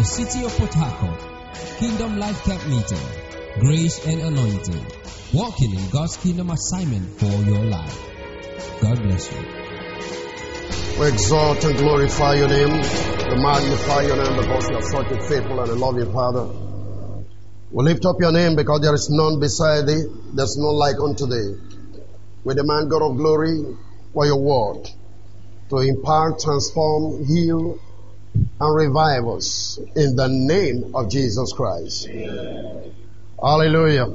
the city of Port Harcourt, Kingdom Life Camp Meeting, Grace and Anointing, walking in God's kingdom assignment for your life. God bless you. We exalt and glorify your name. We magnify your name because you are such a faithful and a loving Father. We lift up your name because there is none beside thee. There's none like unto thee. We demand, God of glory, for your word to impart, transform, heal, and revive us in the name of Jesus Christ. Amen. Hallelujah.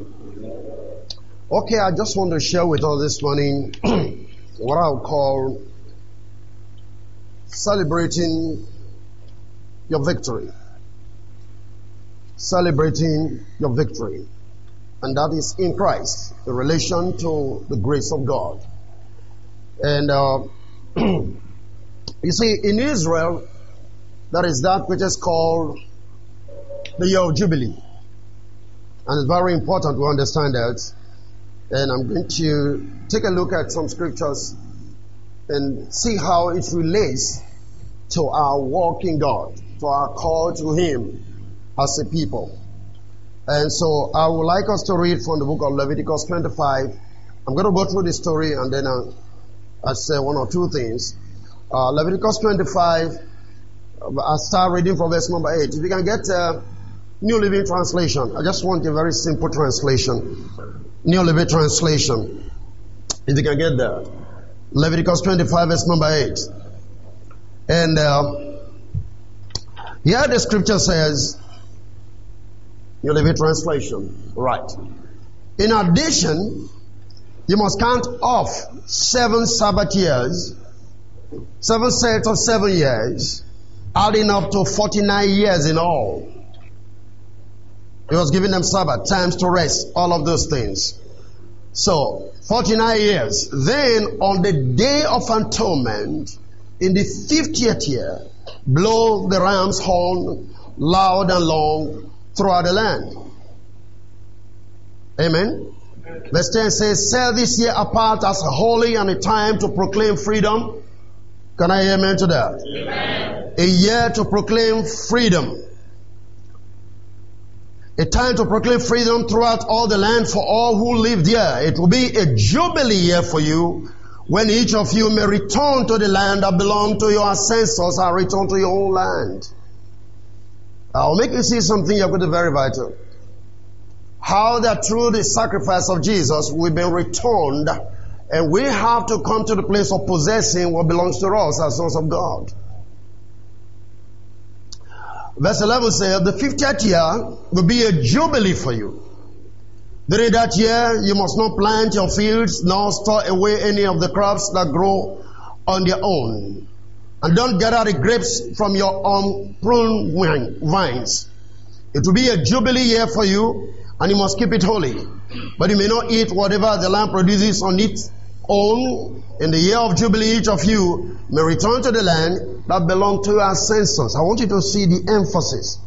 Okay, I just want to share with us this morning what I'll call celebrating your victory. Celebrating your victory. And that is in Christ, the relation to the grace of God. And uh, you see, in Israel, there is that which is called the year of Jubilee. And it's very important to understand that. And I'm going to take a look at some scriptures and see how it relates to our walk in God, to our call to Him as a people. And so I would like us to read from the book of Leviticus 25. I'm going to go through the story and then I'll, I'll say one or two things. Uh, Leviticus 25, I'll start reading from verse number 8. If you can get uh, New Living Translation, I just want a very simple translation. New Living Translation. If you can get that. Leviticus 25, verse number 8. And uh, here the scripture says, New Living Translation. Right. In addition, you must count off seven Sabbath years, seven sets of seven years, adding up to 49 years in all. He was giving them Sabbath, times to rest, all of those things. So, 49 years. Then, on the day of atonement, in the 50th year, blow the ram's horn loud and long throughout the land. Amen. Verse 10 says, Set this year apart as a holy and a time to proclaim freedom. Can I hear amen to that? Amen. A year to proclaim freedom. A time to proclaim freedom throughout all the land for all who live there. It will be a jubilee year for you when each of you may return to the land that belonged to your ancestors and return to your own land. I'll make you see something you're going to very vital. How that through the sacrifice of Jesus we've been returned and we have to come to the place of possessing what belongs to us as sons of God. Verse 11 says, the 50th year will be a jubilee for you. During that year, you must not plant your fields nor store away any of the crops that grow on their own. And don't gather the grapes from your own unpruned vines. It will be a jubilee year for you, and you must keep it holy. But you may not eat whatever the land produces on its own. In the year of jubilee, each of you may return to the land that belonged to your ancestors. I want you to see the emphasis.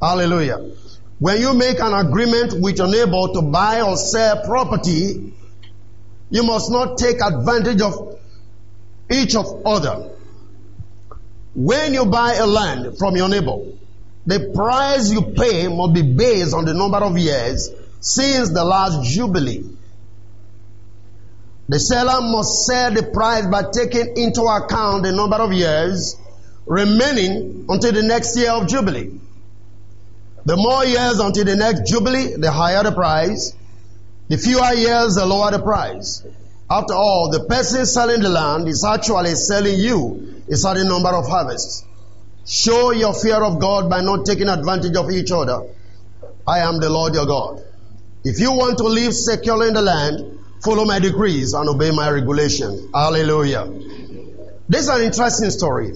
Hallelujah. When you make an agreement with your neighbor to buy or sell property, you must not take advantage of each of other. When you buy a land from your neighbor, the price you pay must be based on the number of years since the last jubilee. The seller must sell the price by taking into account the number of years remaining until the next year of jubilee. The more years until the next jubilee, the higher the price. The fewer years, the lower the price. After all, the person selling the land is actually selling you a certain number of harvests. Show your fear of God by not taking advantage of each other. I am the Lord your God. If you want to live securely in the land, follow my decrees and obey my regulations. Hallelujah. This is an interesting story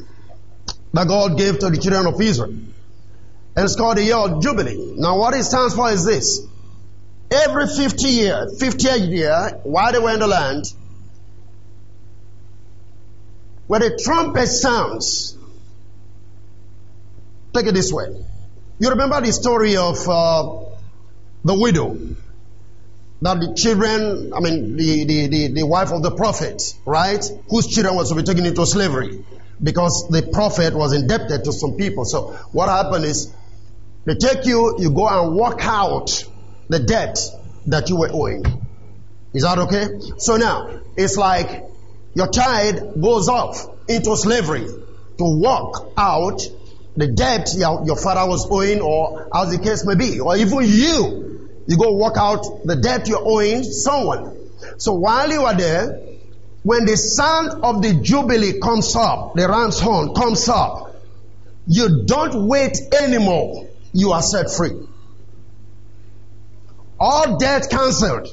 that God gave to the children of Israel. And it's called the year of Jubilee. Now what it stands for is this. Every 50 year, 50th year, while they were in the land, where the trumpet sounds, take it this way. You remember the story of uh, the widow that the children, I mean, the, the, the, the, wife of the prophet, right? Whose children was to be taken into slavery because the prophet was indebted to some people. So what happened is They take you, you go and work out the debt that you were owing. Is that okay? So now, it's like your child goes off into slavery to work out the debt your, your father was owing or as the case may be. Or even you, you go work out the debt you're owing someone. So while you are there, when the sound of the jubilee comes up, the ram's horn comes up, you don't wait anymore. You are set free. All debt cancelled.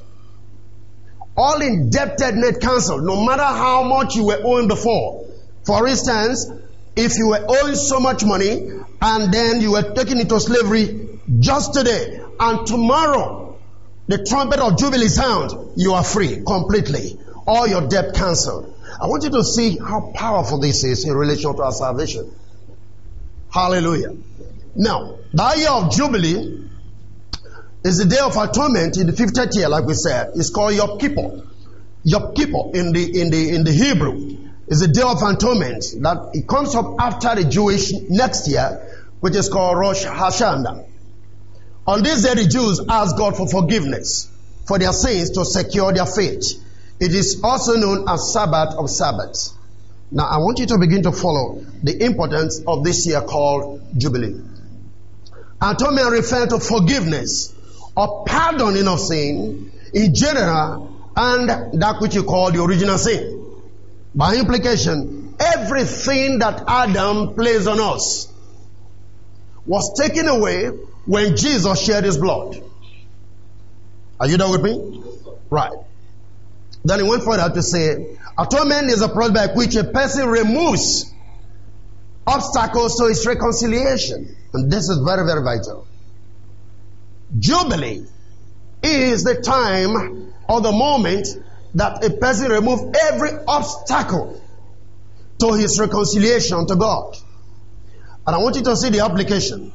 All indebtedness cancelled, no matter how much you were owing before. For instance, if you were owing so much money and then you were taken into slavery just today and tomorrow the trumpet of jubilee sounds, you are free completely. All your debt cancelled. I want you to see how powerful this is in relation to our salvation. Hallelujah. Now, that year of jubilee is the day of atonement in the 50th year, like we said. It's called Yom Kippur. Yom Kippur in the, in the, in the Hebrew is the day of atonement that it comes up after the Jewish next year, which is called Rosh Hashanah. On this day, the Jews ask God for forgiveness for their sins to secure their faith. It is also known as Sabbath of Sabbaths. Now, I want you to begin to follow the importance of this year called Jubilee. Atonement refers to forgiveness or pardoning of sin in general and that which you call the original sin. By implication, everything that Adam placed on us was taken away when Jesus shed his blood. Are you done with me? Right. Then he went further to say, atonement is a process by which a person removes obstacles to his reconciliation. And this is very, very vital. Jubilee is the time or the moment that a person removes every obstacle to his reconciliation to God. And I want you to see the application.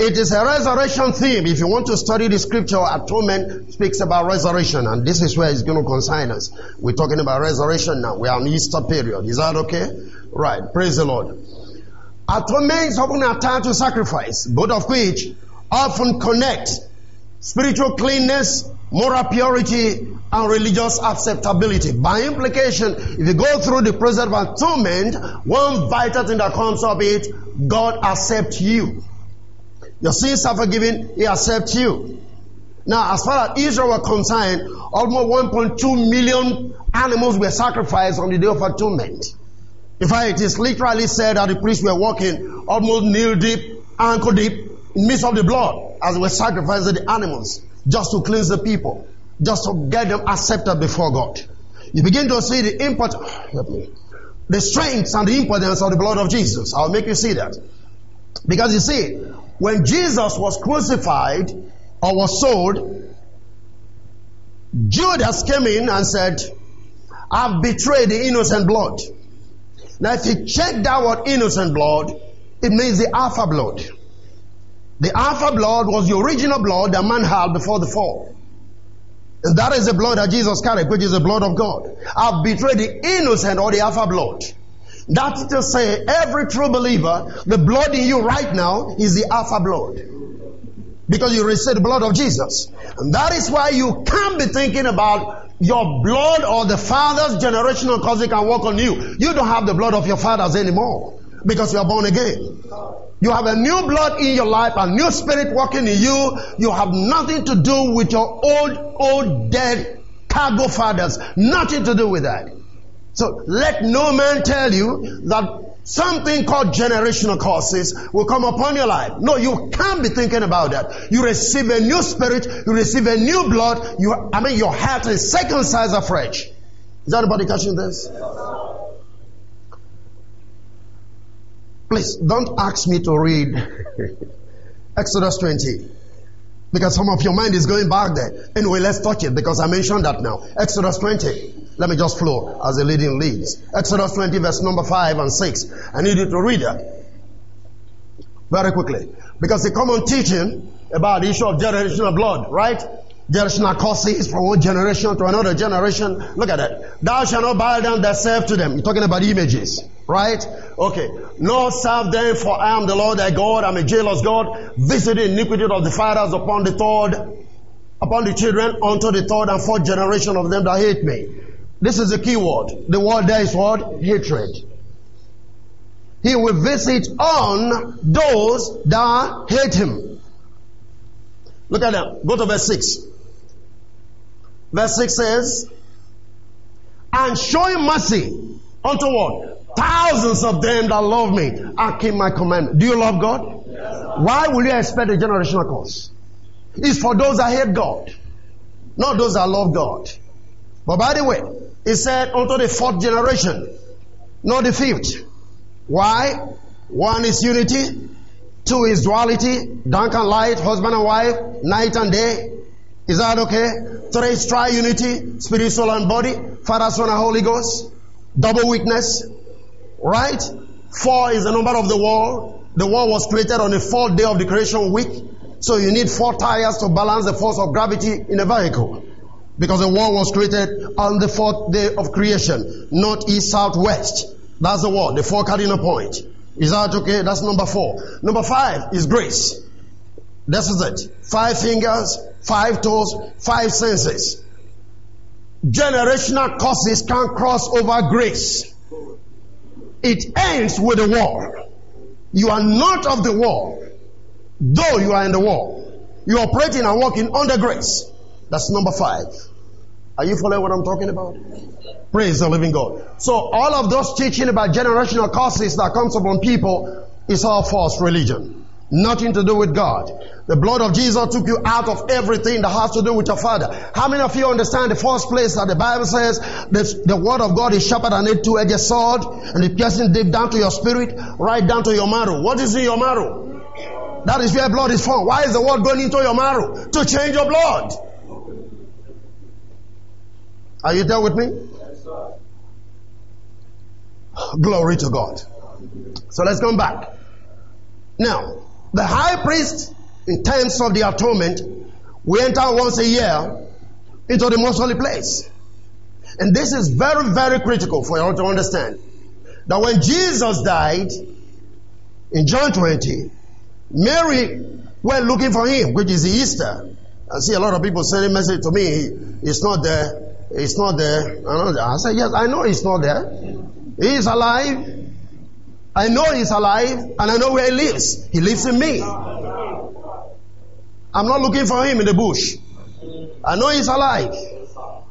It is a resurrection theme. If you want to study the scripture, atonement speaks about resurrection, and this is where it's going to consign us. We're talking about resurrection now. We are in Easter period. Is that okay? Right. Praise the Lord. Atonement is often attached to sacrifice, both of which often connect spiritual cleanness, moral purity, and religious acceptability. By implication, if you go through the process of atonement, one vital thing that comes of it, God accepts you. Your sins are forgiven, He accepts you. Now, as far as Israel were concerned, almost 1.2 million animals were sacrificed on the day of atonement. In fact, it is literally said that the priests were walking almost knee deep, ankle deep, in midst of the blood as they were sacrificing the animals just to cleanse the people, just to get them accepted before God. You begin to see the import, the strength and the importance of the blood of Jesus. I'll make you see that. Because you see, when Jesus was crucified or was sold, Judas came in and said, I've betrayed the innocent blood. Now, if you check that word innocent blood, it means the alpha blood. The alpha blood was the original blood that man had before the fall. And that is the blood that Jesus carried, which is the blood of God. I've betrayed the innocent or the alpha blood. That's to say, every true believer, the blood in you right now is the alpha blood. Because you receive the blood of Jesus. And that is why you can't be thinking about your blood or the father's generational cause it can work on you. You don't have the blood of your fathers anymore. Because you are born again. You have a new blood in your life, a new spirit working in you. You have nothing to do with your old, old dead cargo fathers. Nothing to do with that. So let no man tell you that something called generational causes will come upon your life. No, you can't be thinking about that. You receive a new spirit, you receive a new blood, you, I mean, your heart is second circumcised afresh. Is anybody catching this? Please don't ask me to read Exodus 20 because some of your mind is going back there. Anyway, let's touch it because I mentioned that now. Exodus 20. Let me just flow as the leading leads. Exodus 20 verse number 5 and 6. I need you to read that very quickly because they come on teaching about the issue of generational blood, right? Generational causes from one generation to another generation. Look at that. Thou shalt not bow down thyself to them. You're talking about images. Right? Okay. Lord, serve them, for I am the Lord thy God. I'm a jealous God. Visit the iniquity of the fathers upon the third, upon the children, unto the third and fourth generation of them that hate me. This is the key word. The word there is what? Hatred. He will visit on those that hate him. Look at that. Go to verse 6. Verse 6 says, And showing mercy unto what? Thousands of them that love me and keep my commandment. Do you love God? Why will you expect a generational curse? It's for those that hate God, not those that love God. But by the way, he said unto the fourth generation, not the fifth. Why? One is unity, two is duality, dark and light, husband and wife, night and day. Is that okay? Three is triunity, spirit, soul, and body, Father, Son, and Holy Ghost. Double witness. Right? Four is the number of the world. The world was created on the fourth day of the creation week. So you need four tires to balance the force of gravity in a vehicle. Because the world was created on the fourth day of creation. North, east, south, west. That's the word, the four cardinal points. Is that okay? That's number four. Number five is grace. This is it. Five fingers, five toes, five senses. Generational causes can't cross over grace. It ends with the war. You are not of the war, though you are in the war. You are operating and working under grace. That's number five. Are you following what I'm talking about? Praise the living God. So all of those teaching about generational causes that comes upon people is all false religion. Nothing to do with God. The blood of Jesus took you out of everything that has to do with your father. How many of you understand the first place that the Bible says the, the word of God is sharper than a two-edged sword and it piercing deep down to your spirit, right down to your marrow. What is in your marrow? That is where blood is from. Why is the word going into your marrow? To change your blood. Are you there with me? Glory to God. So let's come back. Now, the high priest, in terms of the atonement, we enter once a year into the most holy place. And this is very, very critical for you to understand. That when Jesus died in John 20, Mary went looking for him, which is Easter. I see a lot of people sending message to me, it's not there, it's not there. I said, yes, I know it's not there. He is alive. I know he's alive and I know where he lives. He lives in me. I'm not looking for him in the bush. I know he's alive.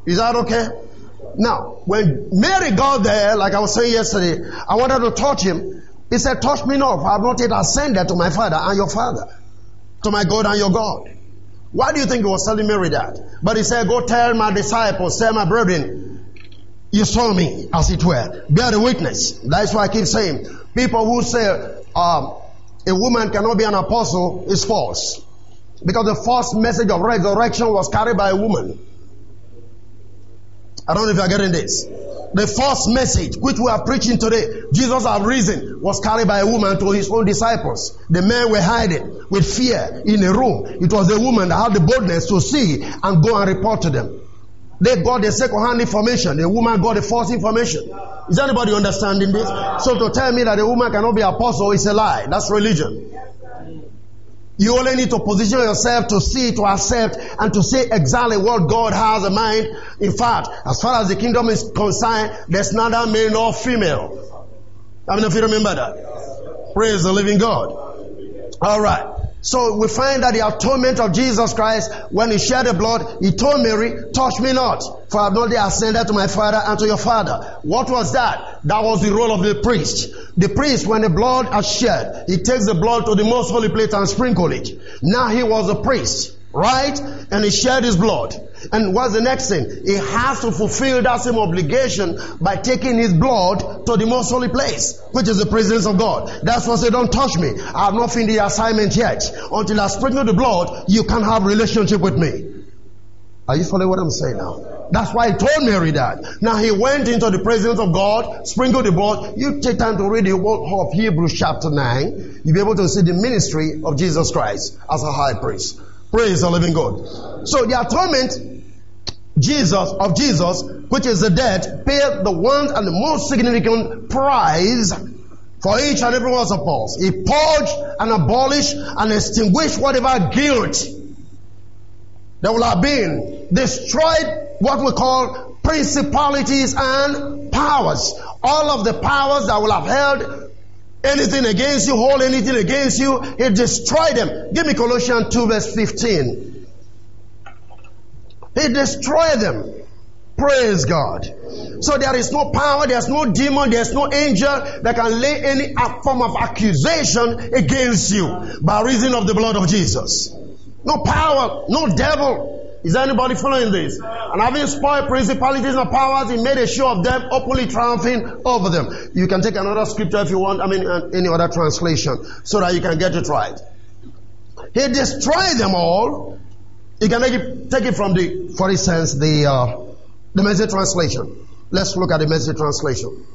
Is that okay? Now, when Mary got there, like I was saying yesterday, I wanted to touch him. He said, touch me not, for I have not yet ascended to my father and your father, to my God and your God. Why do you think he was telling Mary that? But he said, go tell my disciples, tell my brethren, you saw me, as it were. Bear the witness. That's why I keep saying, people who say um, a woman cannot be an apostle is false. Because the first message of resurrection was carried by a woman. I don't know if you're getting this. The first message which we are preaching today, Jesus have risen, was carried by a woman to his own disciples. The men were hiding with fear in a room. It was a woman that had the boldness to see and go and report to them. They got the second-hand information. The woman got the false information. Is anybody understanding this? So to tell me that a woman cannot be apostle is a lie. That's religion. You only need to position yourself to see, to accept, and to say exactly what God has in mind. In fact, as far as the kingdom is concerned, there's neither male nor female. I mean, if you remember that. Praise the living God. All right. So we find that the atonement of Jesus Christ, when he shed the blood, he told Mary, touch me not, for I have not ascended to my father and to your father. What was that? That was the role of the priest. The priest, when the blood is shed, he takes the blood to the most holy place and sprinkle it. Now he was a priest. Right? And he shed his blood. And what's the next thing? He has to fulfill that same obligation by taking his blood to the most holy place, which is the presence of God. That's why say, don't touch me. I have not finished the assignment yet. Until I sprinkle the blood, you can't have relationship with me. Are you following what I'm saying now? That's why he told Mary that. Now he went into the presence of God, sprinkled the blood. You take time to read the whole of Hebrews chapter 9. You'll be able to see the ministry of Jesus Christ as a high priest. Praise the living God. So the atonement Jesus, of Jesus, which is the debt, paid the one and the most significant price for each and every one of us. He purged and abolished and extinguished whatever guilt there will have been, destroyed what we call principalities and powers. All of the powers that will have held anything against you, hold anything against you, he destroyed them. Give me Colossians 2 verse 15. He destroyed them. Praise God. So there is no power, there's no demon, there's no angel that can lay any form of accusation against you by reason of the blood of Jesus. No power, no devil. Is anybody following this? And having spoiled principalities and powers, he made a show of them, openly triumphing over them. You can take another scripture if you want, I mean, uh, any other translation, so that you can get it right. He destroyed them all. You can take it, take it from the, for instance, the, uh, the message translation. Let's look at the message translation.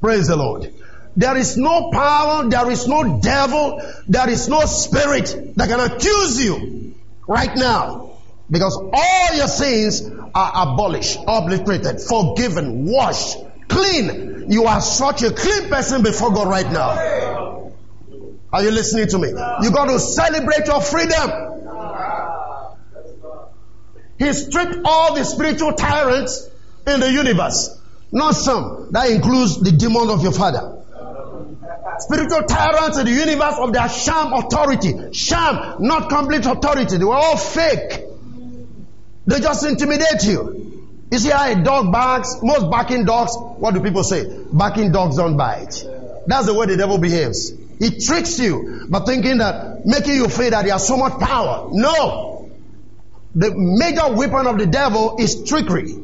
Praise the Lord. There is no power, there is no devil, there is no spirit that can accuse you right now. Because all your sins are abolished, obliterated, forgiven, washed, clean. You are such a clean person before God right now. Are you listening to me? You got to celebrate your freedom. He stripped all the spiritual tyrants in the universe. Not some. That includes the demon of your father. Spiritual tyrants in the universe of their sham authority. Sham, not complete authority. They were all fake. They just intimidate you. You see how a dog barks? Most barking dogs, what do people say? Barking dogs don't bite. That's the way the devil behaves. He tricks you by thinking that, making you feel that he has so much power. No! The major weapon of the devil is trickery.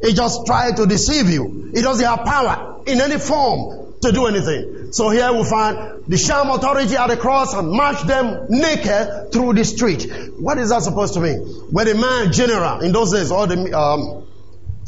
He just tries to deceive you. He doesn't have power in any form to do anything. So here we find the sham authority at the cross and march them naked through the street. What is that supposed to mean? When a man general in those days, all the um,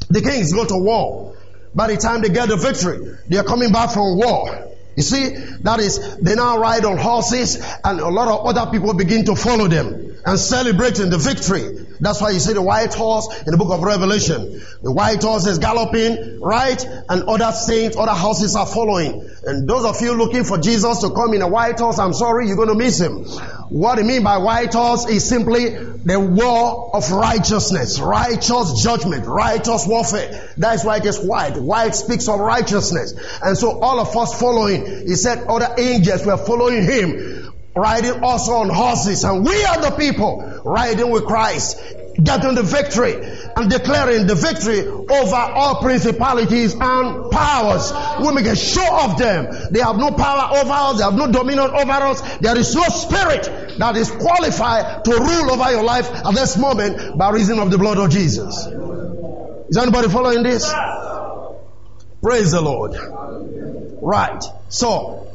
the kings go to war. By the time they get the victory, they are coming back from war. You see, that is, they now ride on horses and a lot of other people begin to follow them and celebrating the victory. That's why you see the white horse in the book of Revelation. The white horse is galloping, right? And other saints, other horses are following. And those of you looking for Jesus to come in a white horse, I'm sorry, you're going to miss him. What I mean by white horse is simply the war of righteousness, righteous judgment, righteous warfare. That's why it is white. White speaks of righteousness. And so all of us following, he said other angels were following him riding also on horses and we are the people riding with Christ getting the victory and declaring the victory over all principalities and powers. We make a show of them. They have no power over us. They have no dominion over us. There is no spirit that is qualified to rule over your life at this moment by reason of the blood of Jesus. Is anybody following this? Praise the Lord. Right. So,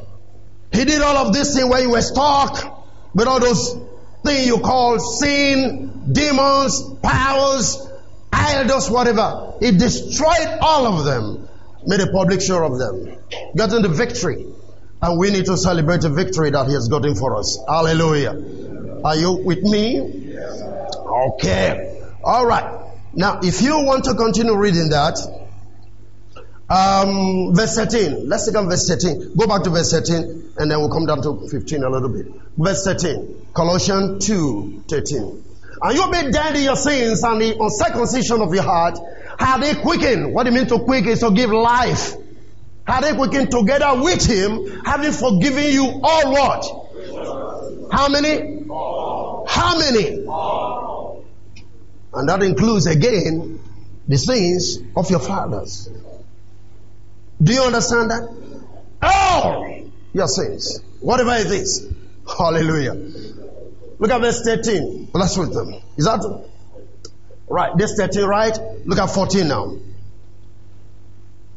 he did all of this thing when you were stuck with all those things you call sin, demons, powers, idols, whatever. He destroyed all of them, made a public show of them, gotten the victory. And we need to celebrate the victory that he has gotten for us. Hallelujah. Are you with me? Okay. All right. Now, if you want to continue reading that, um, verse 13. Let's take on verse 13. Go back to verse 13 and then we'll come down to 15 a little bit. Verse 13. Colossians 2, 13. And you be dead in your sins and the uncircumcision of your heart had they quickened. What do you mean to quicken is to give life. Had they quickened together with him, having forgiven you all what? How many? How many? And that includes again the sins of your fathers. Do you understand that? All your sins, whatever it is. Hallelujah. Look at verse 13. Let's read them. Is that right? This 13, right? Look at 14 now.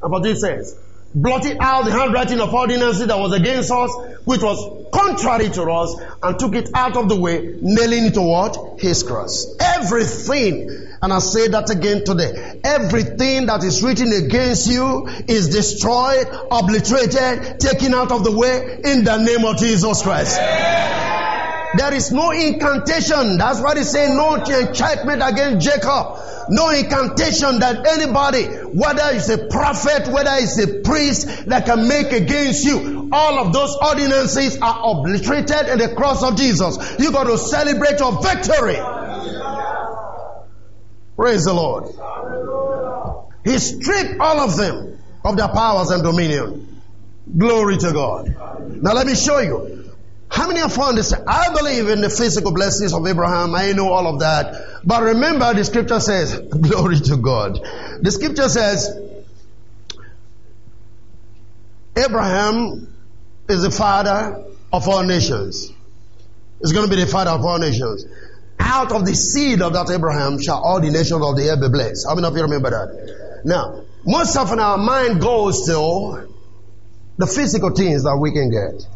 And 14 says, blotted out the handwriting of ordinances that was against us, which was contrary to us, and took it out of the way, nailing it to what? His cross. Everything and I say that again today. Everything that is written against you is destroyed, obliterated, taken out of the way in the name of Jesus Christ. There is no incantation. That's why they say no enchantment against Jacob. No incantation that anybody, whether it's a prophet, whether it's a priest, that can make against you. All of those ordinances are obliterated in the cross of Jesus. You got to celebrate your victory. Praise the Lord. He stripped all of them of their powers and dominion. Glory to God. Now let me show you. How many have this? I believe in the physical blessings of Abraham. I know all of that. But remember, the scripture says, glory to God. The scripture says, Abraham is the father of all nations. He's going to be the father of all nations. Out of the seed of that Abraham shall all the nations of the earth be blessed. How many of you remember that? Now, most often our mind goes to the physical things that we can get.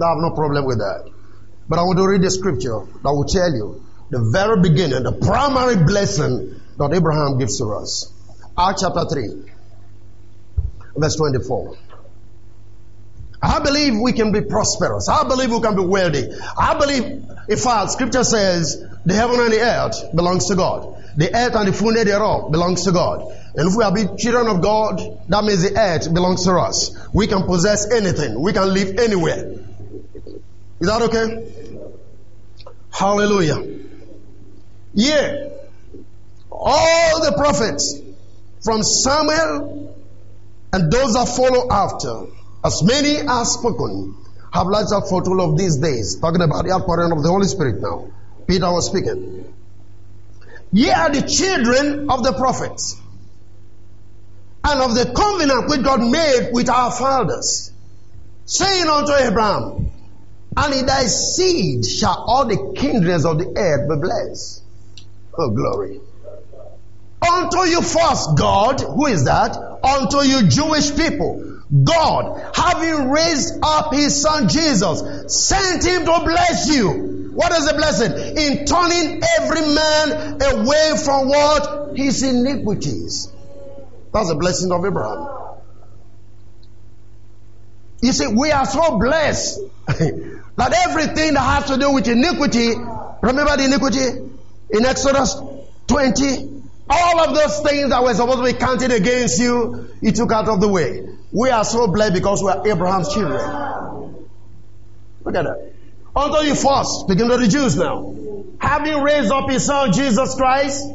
I have no problem with that. But I want to read the scripture that will tell you the very beginning, the primary blessing that Abraham gives to us. Acts chapter 3, verse 24. I believe we can be prosperous. I believe we can be wealthy. I believe, in fact, scripture says the heaven and the earth belongs to God. The earth and the fullness thereof belongs to God. And if we are big children of God, that means the earth belongs to us. We can possess anything. We can live anywhere. Is that okay? Hallelujah. Yeah. All the prophets from Samuel and those that follow after, as many as spoken, have larger foretold of these days. Talking about the outpouring of the Holy Spirit now. Peter was speaking. Ye are the children of the prophets and of the covenant which God made with our fathers, saying unto Abraham, and in thy seed shall all the kindreds of the earth be blessed. Oh, glory. Unto you first, God, who is that? Unto you Jewish people. God, having raised up his son Jesus, sent him to bless you. What is the blessing? In turning every man away from what? His iniquities. That's the blessing of Abraham. You see, we are so blessed That everything that has to do with iniquity, remember the iniquity in Exodus 20? All of those things that were supposed to be counted against you, he took out of the way. We are so blessed because we are Abraham's children. Look at that. Until you first, speaking to the Jews now, having raised up his son Jesus Christ,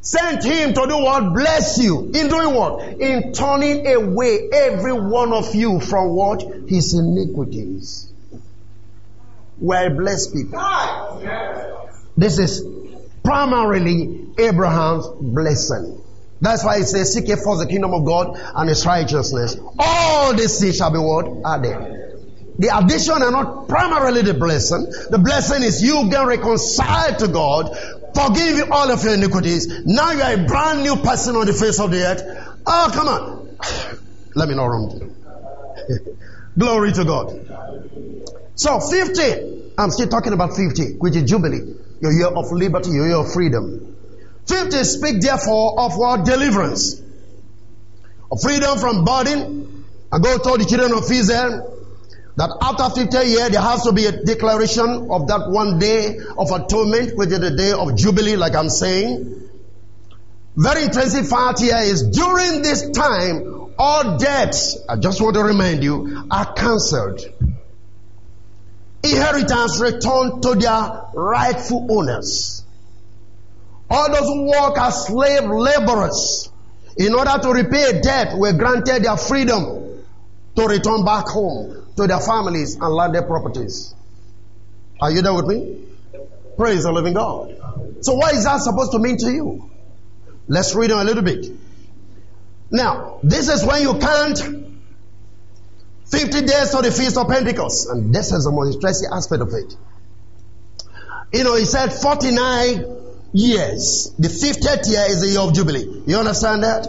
sent him to do what? Bless you. In doing what? In turning away every one of you from what? His iniquities. We're blessed people. This is primarily Abraham's blessing. That's why it says, Seek ye first the kingdom of God and his righteousness. All these things shall be what? Added. The addition are not primarily the blessing. The blessing is you get reconciled to God, forgive you all of your iniquities. Now you are a brand new person on the face of the earth. Oh, come on. Let me not run. Glory to God. So 50, I'm still talking about 50, which is Jubilee, your year of liberty, your year of freedom. 50 speak therefore of what? Deliverance. Of freedom from burden. And God told the children of Israel that after 50 years there has to be a declaration of that one day of atonement, which is the day of Jubilee, like I'm saying. Very intensive fact here is during this time, all debts, I just want to remind you, are cancelled inheritance returned to their rightful owners. All those who work as slave laborers in order to repay debt were granted their freedom to return back home to their families and landed properties. Are you there with me? Praise the living God. So what is that supposed to mean to you? Let's read on a little bit. Now, this is when you can't 50 days to the Feast of Pentecost. And this is the most interesting aspect of it. You know, he said 49 years. The 50th year is the year of Jubilee. You understand that?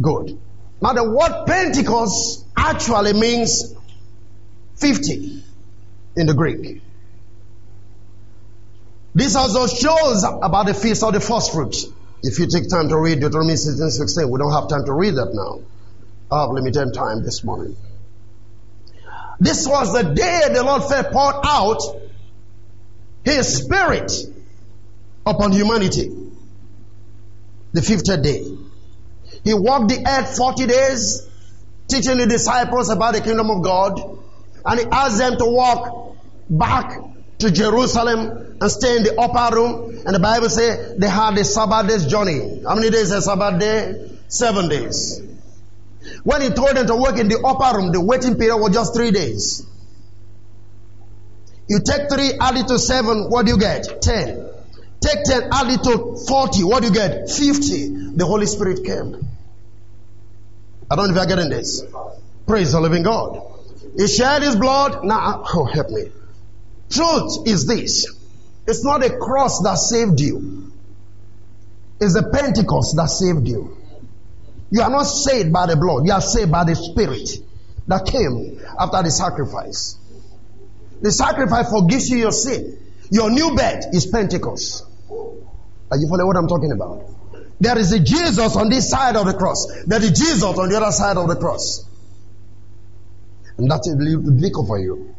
Good. Now the word Pentecost actually means 50 in the Greek. This also shows about the feast of the first fruits. If you take time to read Deuteronomy 16, 16, we don't have time to read that now. I have limited time this morning. This was the day the Lord fed poured out His Spirit upon humanity. the 50th day. He walked the earth 40 days, teaching the disciples about the kingdom of God, and he asked them to walk back to Jerusalem and stay in the upper room. And the Bible says they had a Sabbath day's journey. How many days a Sabbath day? Seven days. When he told them to work in the upper room, the waiting period was just three days. You take three, add it to seven, what do you get? Ten. Take ten, add it to forty, what do you get? Fifty. The Holy Spirit came. I don't know if you're getting this. Praise the living God. He shed his blood. Now, oh, help me. Truth is this. It's not a cross that saved you. It's the Pentecost that saved you. You are not saved by the blood. You are saved by the Spirit that came after the sacrifice. The sacrifice forgives you your sin. Your new birth is Pentecost. Are you following what I'm talking about? There is a Jesus on this side of the cross. There is Jesus on the other side of the cross. That's a vehicle for you.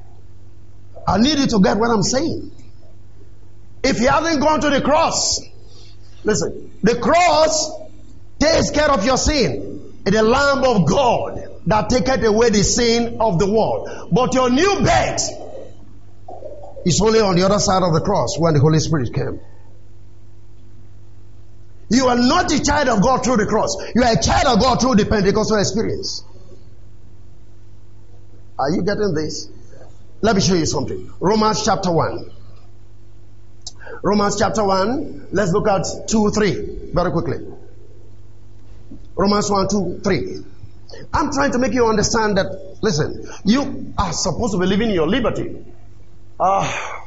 I need you to get what I'm saying. If you haven't gone to the cross, listen, the cross takes care of your sin. The Lamb of God that taketh away the sin of the world. But your new birth is only on the other side of the cross when the Holy Spirit came. You are not a child of God through the cross. You are a child of God through the Pentecostal experience. Are you getting this? Let me show you something. Romans chapter 1. Romans chapter 1. Let's look at 2, 3 very quickly. Romans 1, 2, 3. I'm trying to make you understand that, listen, you are supposed to be living in your liberty. Ah,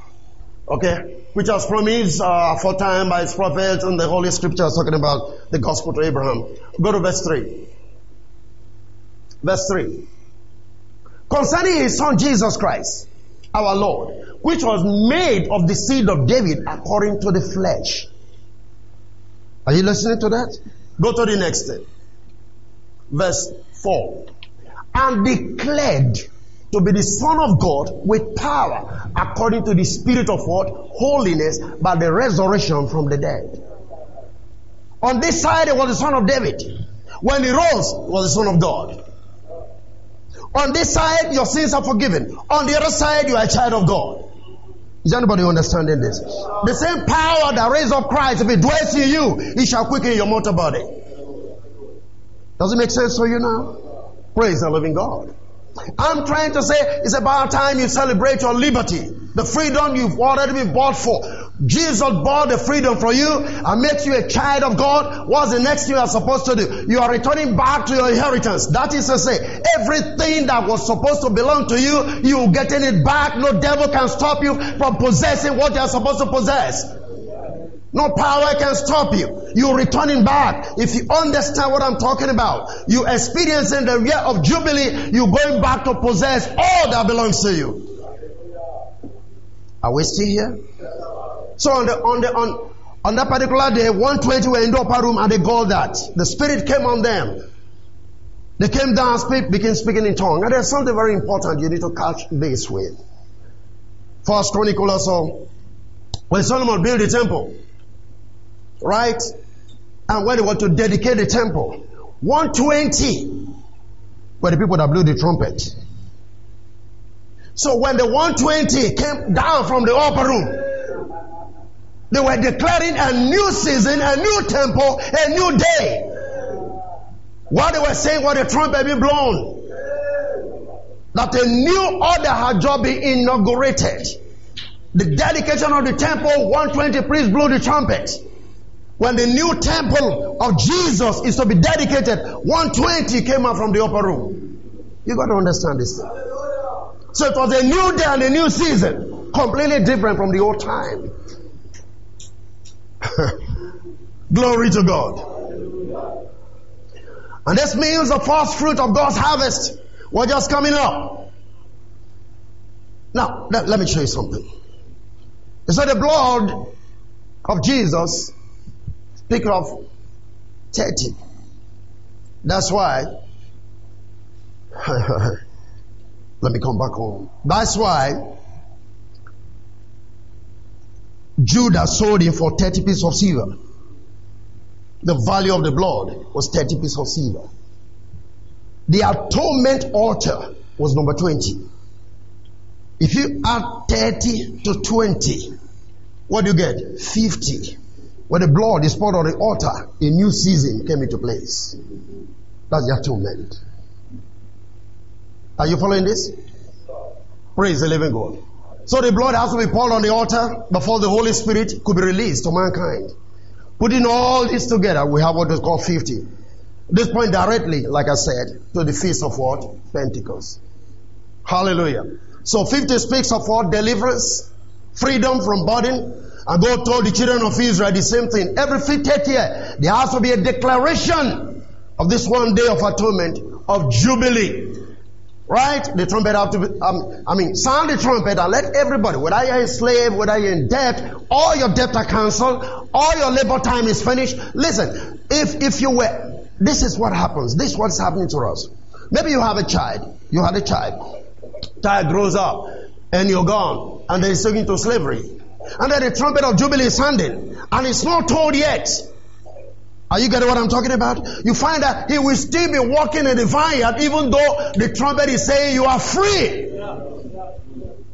uh, okay, which was promised uh, for time by his prophets and the Holy Scriptures talking about the gospel to Abraham. Go to verse 3. Verse 3 concerning his son Jesus Christ, our Lord, which was made of the seed of David according to the flesh. Are you listening to that? Go to the next thing. Verse 4. And declared to be the Son of God with power according to the Spirit of what? Holiness by the resurrection from the dead. On this side, it was the Son of David. When he rose, was the Son of God. On this side, your sins are forgiven. On the other side, you are a child of God. Is anybody understanding this? The same power that raised up Christ, if it dwells in you, it shall quicken your mortal body. Does it make sense for you now? Praise the living God. I'm trying to say it's about time you celebrate your liberty. The freedom you've already been bought for. Jesus bought the freedom for you and makes you a child of God. What's the next thing you are supposed to do? You are returning back to your inheritance. That is to say, everything that was supposed to belong to you, you're getting it back. No devil can stop you from possessing what you are supposed to possess. No power can stop you. You're returning back. If you understand what I'm talking about, you experiencing the year of Jubilee, you're going back to possess all that belongs to you. Are we still here? So on the on the on on that particular day, 120 were in the upper room and they got that. The spirit came on them. They came down, speak, began speaking in tongue. And there's something very important you need to catch this with. First Chronicle also, uh, when Solomon built the temple, right? And when they were to dedicate the temple, 120 were the people that blew the trumpet. So when the 120 came down from the upper room, they were declaring a new season, a new temple, a new day. What they were saying was the trumpet been blown. That a new order had just been inaugurated. The dedication of the temple, 120 priests blew the trumpet. When the new temple of Jesus is to be dedicated, 120 came out from the upper room. You got to understand this. So it was a new day and a new season, completely different from the old time. Glory to God. And this means the first fruit of God's harvest was just coming up. Now, let, let me show you something. You so the blood of Jesus Speak of 30. That's why, let me come back home. That's why Judas sold him for 30 pieces of silver. the value of the blood was 30 pieces of silver. The atonement altar was number 20. If you add 30 to 20, what do you get? 50. When the blood is poured on the altar, a new season came into place. That's the atonement. Are you following this? Praise the living God. So the blood has to be poured on the altar before the Holy Spirit could be released to mankind. Putting all this together, we have what is called 50. This point directly, like I said, to the feast of what? Pentecost. Hallelujah. So 50 speaks of what? Deliverance, freedom from burden. And God told the children of Israel the same thing. Every 50th year, there has to be a declaration of this one day of atonement, of jubilee. Right? The trumpet have to be, um, I mean, sound the trumpet and let everybody, whether you're a slave, whether you're in debt, all your debt are cancelled, all your labor time is finished. Listen, if, if you were, this is what happens. This is what's happening to us. Maybe you have a child. You had a child. Child grows up and you're gone and they're taken to slavery. And then the trumpet of Jubilee is sounding and it's not told yet. Are you getting what I'm talking about? You find that he will still be walking in the vineyard even though the trumpet is saying you are free.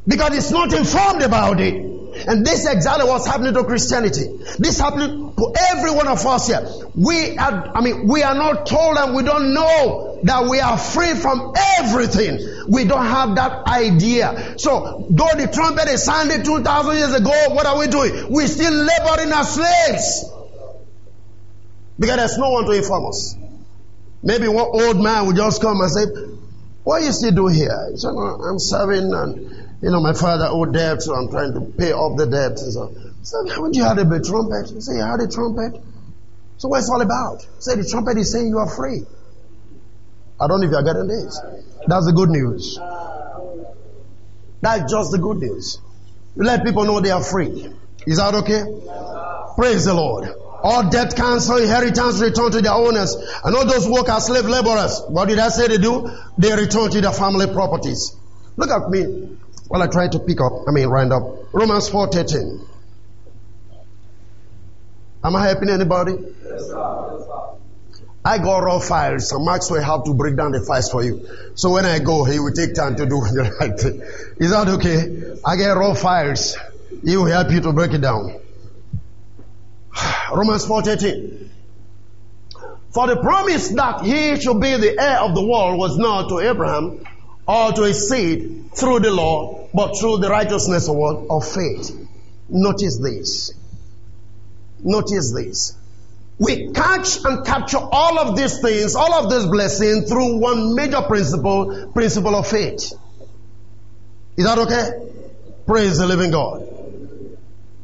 Because it's not informed about it. And this is exactly what's happening to Christianity. This is happening to every one of us here. We are, I mean, we are not told and we don't know that we are free from everything. We don't have that idea. So, though the trumpet is sounded 2,000 years ago, what are we doing? We're still laboring as slaves. Because there's no one to inform us. Maybe one old man will just come and say, what you still do here? He said, I'm serving and, you know, my father owed debt, so I'm trying to pay off the debt. So, I said, haven't you had a trumpet? He said, you had a trumpet? So what's all about? He said, the trumpet is saying you are free. I don't know if you're getting this. That's the good news. That's just the good news. You let people know they are free. Is that okay? Praise the Lord. All debt cancel, inheritance return to their owners. And all those work as slave laborers, what did I say they do? They return to their family properties. Look at me while I try to pick up, I mean round up. Romans 4.13. Am I helping anybody? Yes, sir. I got raw files and Maxwell have to break down the files for you. So when I go, he will take time to do the right thing. Is that okay? I get raw files. He will help you to break it down. Romans 4:13. For the promise that he should be the heir of the world was not to Abraham or to his seed through the law, but through the righteousness of? Of faith. Notice this. Notice this. We catch and capture all of these things, all of this blessing through one major principle, principle of faith. Is that okay? Praise the living God.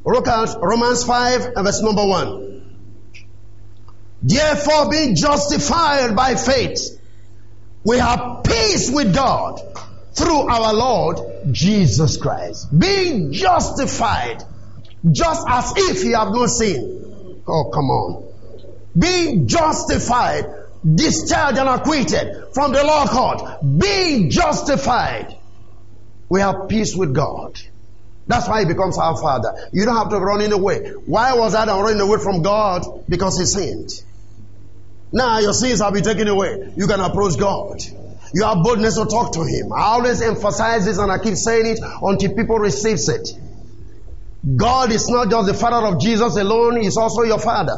Romans 5 and verse number 1. Therefore, being justified by faith, we have peace with God through our Lord Jesus Christ. Being justified, just as if you have not sinned. Oh, come on. Being justified, discharged and acquitted from the law court. Being justified, we have peace with God. That's why he becomes our father. You don't have to run in away. Why was Adam running away from God? Because he sinned. Now your sins have been taken away. You can approach God. You have boldness to talk to him. I always emphasize this and I keep saying it until people receives it. God is not just the father of Jesus alone, he's also your father.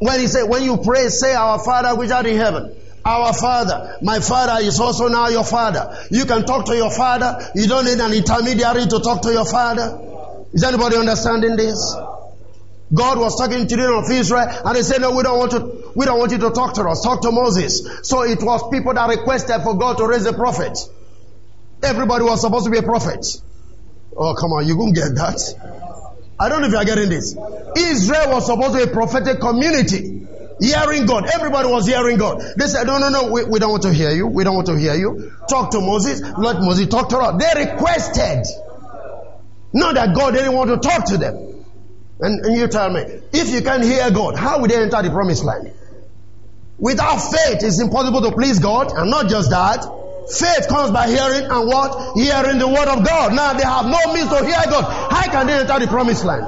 When he said, when you pray, say, Our Father which art in heaven. Our Father. My Father is also now your Father. You can talk to your Father. You don't need an intermediary to talk to your Father. Is anybody understanding this? God was talking to the children of Israel and they said, no, we don't want to, we don't want you to talk to us. Talk to Moses. So it was people that requested for God to raise a prophet. Everybody was supposed to be a prophet. Oh, come on. You won't get that. I don't know if you are getting this. Israel was supposed to be a prophetic community. Hearing God. Everybody was hearing God. They said, no, no, no, we, we don't want to hear you. We don't want to hear you. Talk to Moses. Let Moses talk to us. They requested. Not that God didn't want to talk to them. And, and you tell me, if you can't hear God, how will they enter the promised land? Without faith, it's impossible to please God. And not just that, faith comes by hearing and what? Hearing the word of God. Now they have no means to hear God. How can they enter the promised land?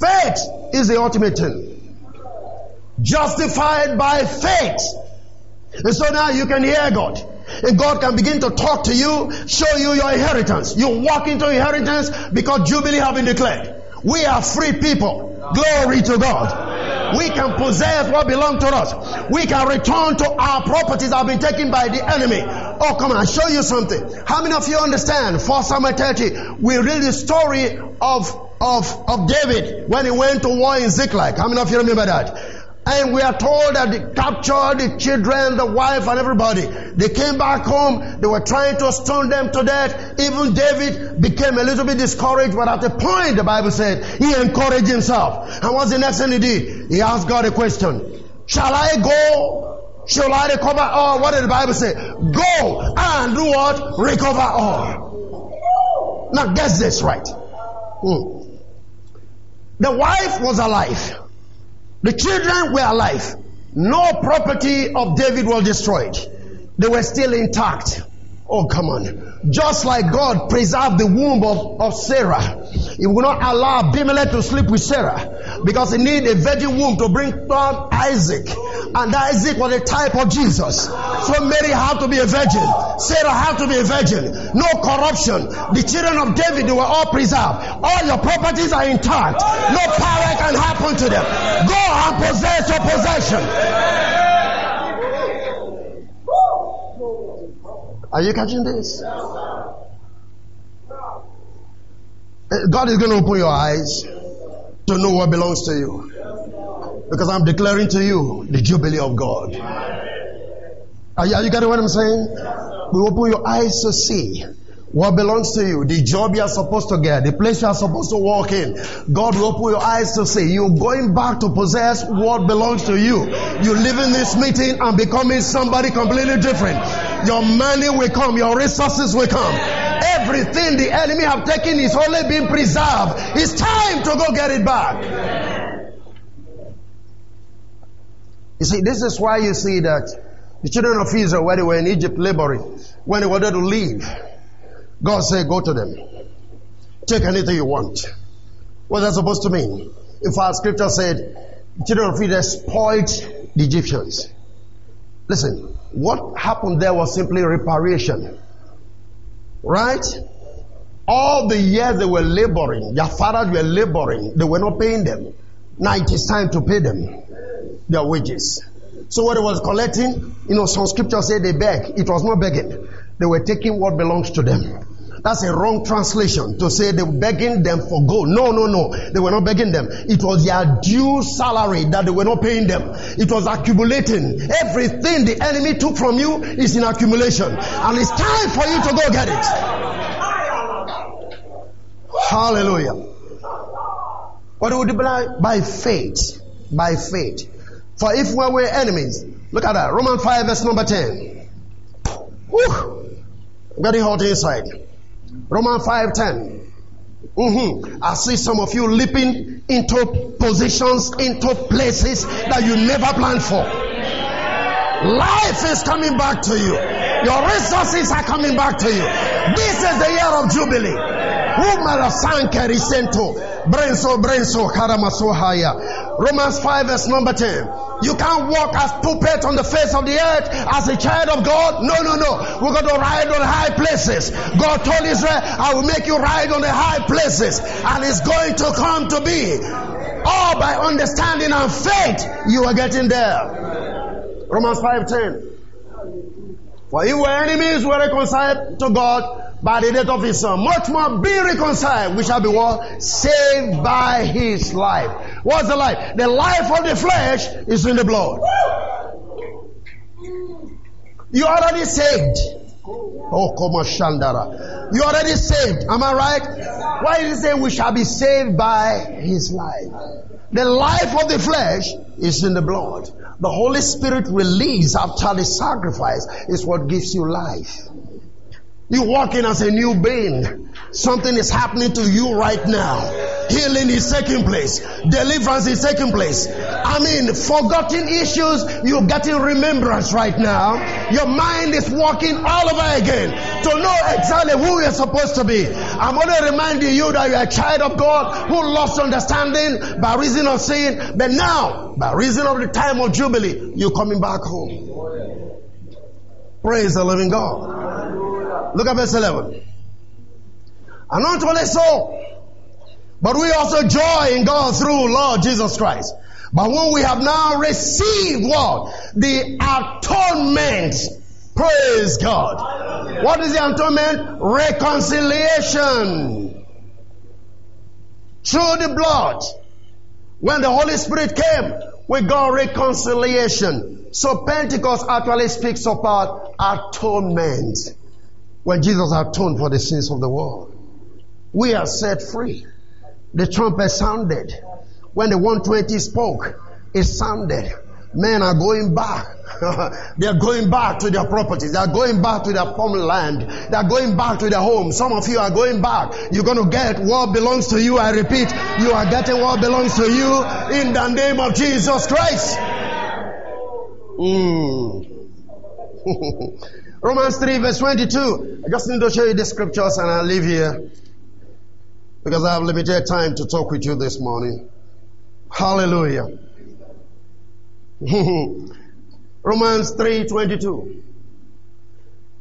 Faith is the ultimate thing. Justified by faith. And so now you can hear God. And God can begin to talk to you, show you your inheritance. You walk into inheritance because Jubilee have been declared. We are free people. Glory to God. We can possess what belongs to us. We can return to our properties that have been taken by the enemy. Oh, come on, I'll show you something. How many of you understand? For Samuel 30, we read the story of, of, of David when he went to war in Ziklag. How many of you remember that? And we are told that they captured the children, the wife, and everybody. They came back home. They were trying to stone them to death. Even David became a little bit discouraged, but at the point, the Bible said, he encouraged himself. And what's the next thing he did? He asked God a question. Shall I go? Shall I recover all? What did the Bible say? Go and do what? Recover all. Now guess this right. Hmm. The wife was alive. The children were alive. No property of David was destroyed. They were still intact. Oh, come on. Just like God preserved the womb of, of Sarah, He will not allow Abimelech to sleep with Sarah because he needed a virgin womb to bring forth Isaac. And Isaac was a type of Jesus. So Mary had to be a virgin. Sarah had to be a virgin. No corruption. The children of David, they were all preserved. All your properties are intact. No power can happen to them. Go and possess your possession. Are you catching this? Uh, God is going to open your eyes to know what belongs to you. Because I'm declaring to you the Jubilee of God. Are you, are you getting what I'm saying? We open your eyes to see what belongs to you, the job you are supposed to get, the place you are supposed to walk in. God will open your eyes to see you're going back to possess what belongs to you. You leaving this meeting and becoming somebody completely different. Your money will come, your resources will come. Everything the enemy have taken is only being preserved. It's time to go get it back. You see, this is why you see that the children of Israel, when they were in Egypt laboring, when they wanted to leave, God said, go to them. Take anything you want. What's that supposed to mean? In fact, scripture said, the children of Israel spoiled the Egyptians. Listen, what happened there was simply reparation. Right? All the years they were laboring, their fathers were laboring, they were not paying them. Now it is time to pay them their wages. So what they was collecting, you know, some scriptures say they beg. It was not begging. They were taking what belongs to them. That's a wrong translation to say they were begging them for gold. No, no, no. They were not begging them. It was their due salary that they were not paying them. It was accumulating. Everything the enemy took from you is in accumulation. And it's time for you to go get it. Hallelujah. What would it be By faith. By faith. For if we were enemies, look at that. Romans 5 verse number 10. Whew. Getting hot inside. Romans 5:10. Mm-hmm. I see some of you leaping into positions, into places that you never planned for. Life is coming back to you. Your resources are coming back to you. This is the year of Jubilee. Brenso, Brenso. Romans 5 verse number 10. You can't walk as puppet on the face of the earth as a child of God. No, no, no. We're going to ride on high places. God told Israel, I will make you ride on the high places. And it's going to come to be. All by understanding and faith, you are getting there. Romans 5.10. For if we enemies were reconciled to God by the death of his son. Much more be reconciled. We shall be what? Saved by his life. What's the life? The life of the flesh is in the blood. You already saved. Oh, come on, Shandara. You already saved. Am I right? Why is he saying we shall be saved by his life? The life of the flesh is in the blood. The Holy Spirit released after the sacrifice is what gives you life. You walking as a new being. Something is happening to you right now. Healing is taking place. Deliverance is taking place. I mean, forgotten issues, you're getting remembrance right now. Your mind is working all over again to know exactly who you're supposed to be. I'm only reminding you that you're a child of God who lost understanding by reason of sin, but now, by reason of the time of Jubilee, you're coming back home. Praise the living God. Look at verse 11. And not only so, but we also joy in God through Lord Jesus Christ. But when we have now received what? The atonement. Praise God. What is the atonement? Reconciliation. Through the blood. When the Holy Spirit came, we got reconciliation. So Pentecost actually speaks about atonement. When Jesus atoned for the sins of the world. We are set free. The trumpet sounded. When the 120 spoke, it sounded. Men are going back. they are going back to their properties. They are going back to their land. They are going back to their home. Some of you are going back. You're going to get what belongs to you. I repeat, you are getting what belongs to you in the name of Jesus Christ. Mm. Romans 3 verse 22. I just need to show you the scriptures and I'll leave here because I have limited time to talk with you this morning. Hallelujah. Romans 3:22.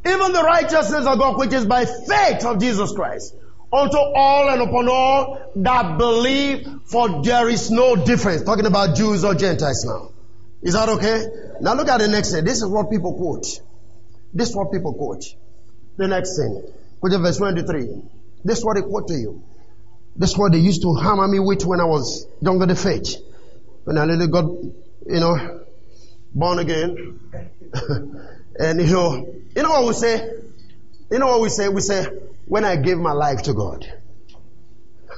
Even the righteousness of God which is by faith of Jesus Christ unto all and upon all that believe for there is no difference. Talking about Jews or Gentiles now. Is that okay? Now look at the next thing. This is what people quote. This is what people quote. The next thing. Which is verse 23. This is what they quote to you. That's what they used to hammer me with when I was younger the faith. When I really got, you know, born again. and you know, you know what we say? You know what we say? We say, when I gave my life to God.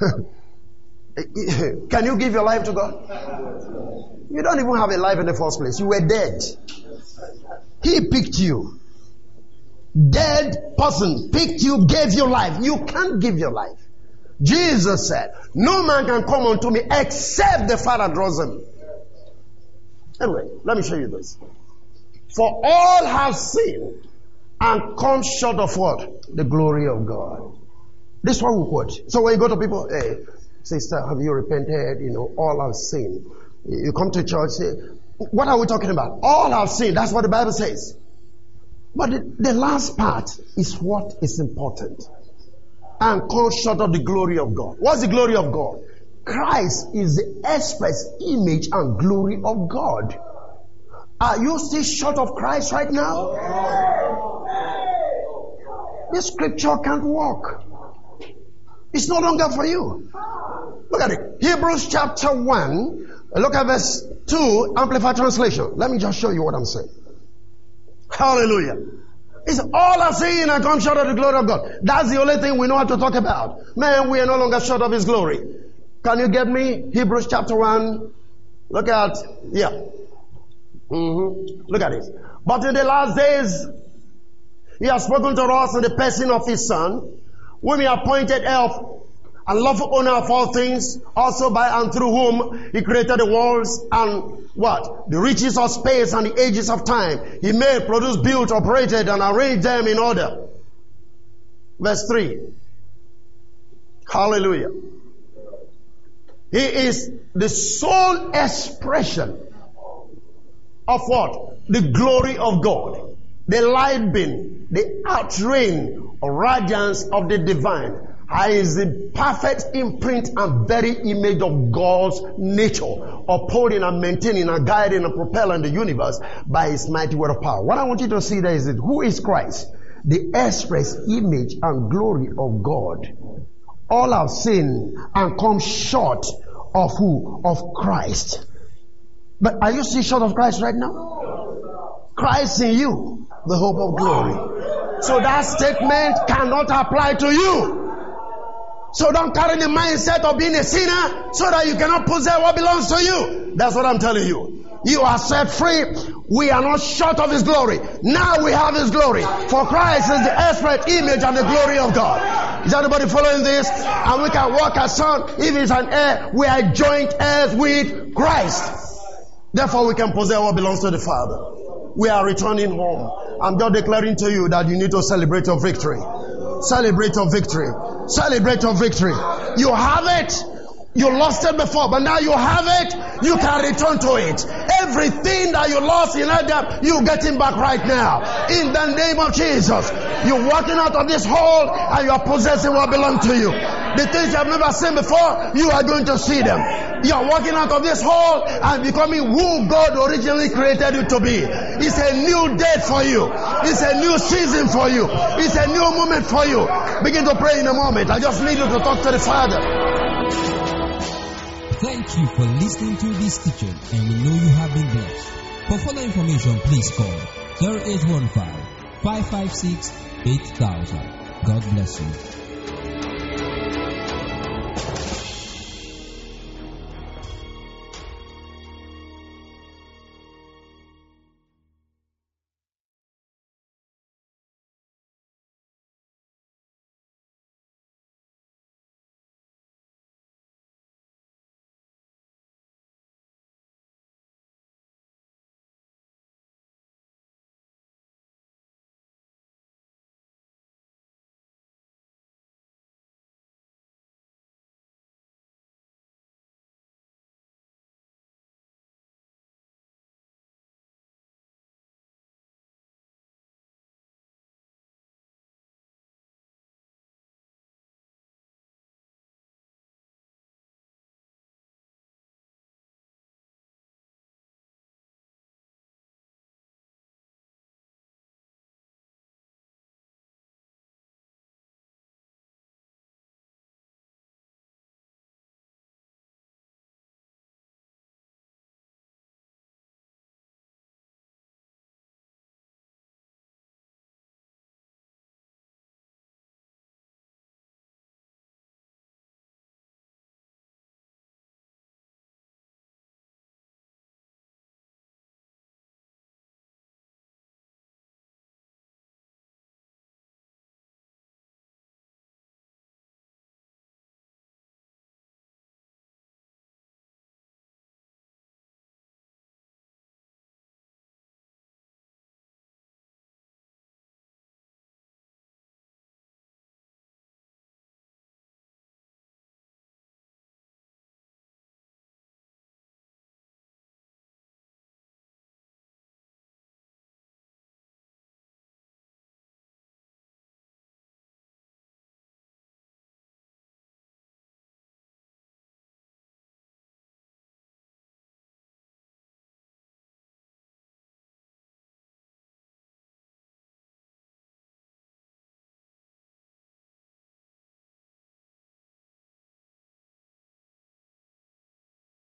Can you give your life to God? You don't even have a life in the first place. You were dead. He picked you. Dead person picked you, gave your life. You can't give your life. Jesus said, No man can come unto me except the Father draws him. Anyway, let me show you this. For all have sinned and come short of what? The glory of God. This is what we quote. So when you go to people, hey, sister, have you repented? You know, all have sinned. You come to church, say, what are we talking about? All have sinned. That's what the Bible says. But the, the last part is what is important and come short of the glory of God. What's the glory of God? Christ is the express image and glory of God. Are you still short of Christ right now? This scripture can't work. It's no longer for you. Look at it. Hebrews chapter 1. Look at verse 2, Amplified Translation. Let me just show you what I'm saying. Hallelujah. It's all I've seen and come short of the glory of God. That's the only thing we know how to talk about. Man, we are no longer short of His glory. Can you get me? Hebrews chapter 1. Look at, yeah. Mm-hmm. Look at it. But in the last days, He has spoken to us in the person of His Son, whom He appointed heir and lawful owner of all things, also by and through whom he created the worlds and what? The riches of space and the ages of time. He made, produced, built, operated, and arranged them in order. Verse 3. Hallelujah. He is the sole expression of what? The glory of God. The light beam, the outrain or radiance of the divine is the perfect imprint and very image of God's nature, upholding and maintaining and guiding and propelling the universe by his mighty word of power. What I want you to see there is that who is Christ? The express image and glory of God. All have sinned and come short of who? Of Christ. But are you still short of Christ right now? Christ in you, the hope of glory. So that statement cannot apply to you. So don't carry the mindset of being a sinner so that you cannot possess what belongs to you. That's what I'm telling you. You are set free. We are not short of His glory. Now we have His glory. For Christ is the express image and the glory of God. Is anybody following this? And we can walk as son. If it's an heir, we are joint heirs with Christ. Therefore, we can possess what belongs to the Father. We are returning home. I'm just declaring to you that you need to celebrate your victory. Celebrate your victory. Celebrate your victory. You have it. You lost it before, but now you have it. You can return to it. Everything that you lost in Adam, you're getting back right now. In the name of Jesus. You're walking out of this hole and you are possessing what belongs to you. The things you have never seen before, you are going to see them. You are walking out of this hole and becoming who God originally created you to be. It's a new day for you. It's a new season for you. It's a new moment for you. Begin to pray in a moment. I just need you to talk to the Father. Thank you for listening to this teaching and we know you have been blessed. For further information, please call 0815 556 8000. God bless you.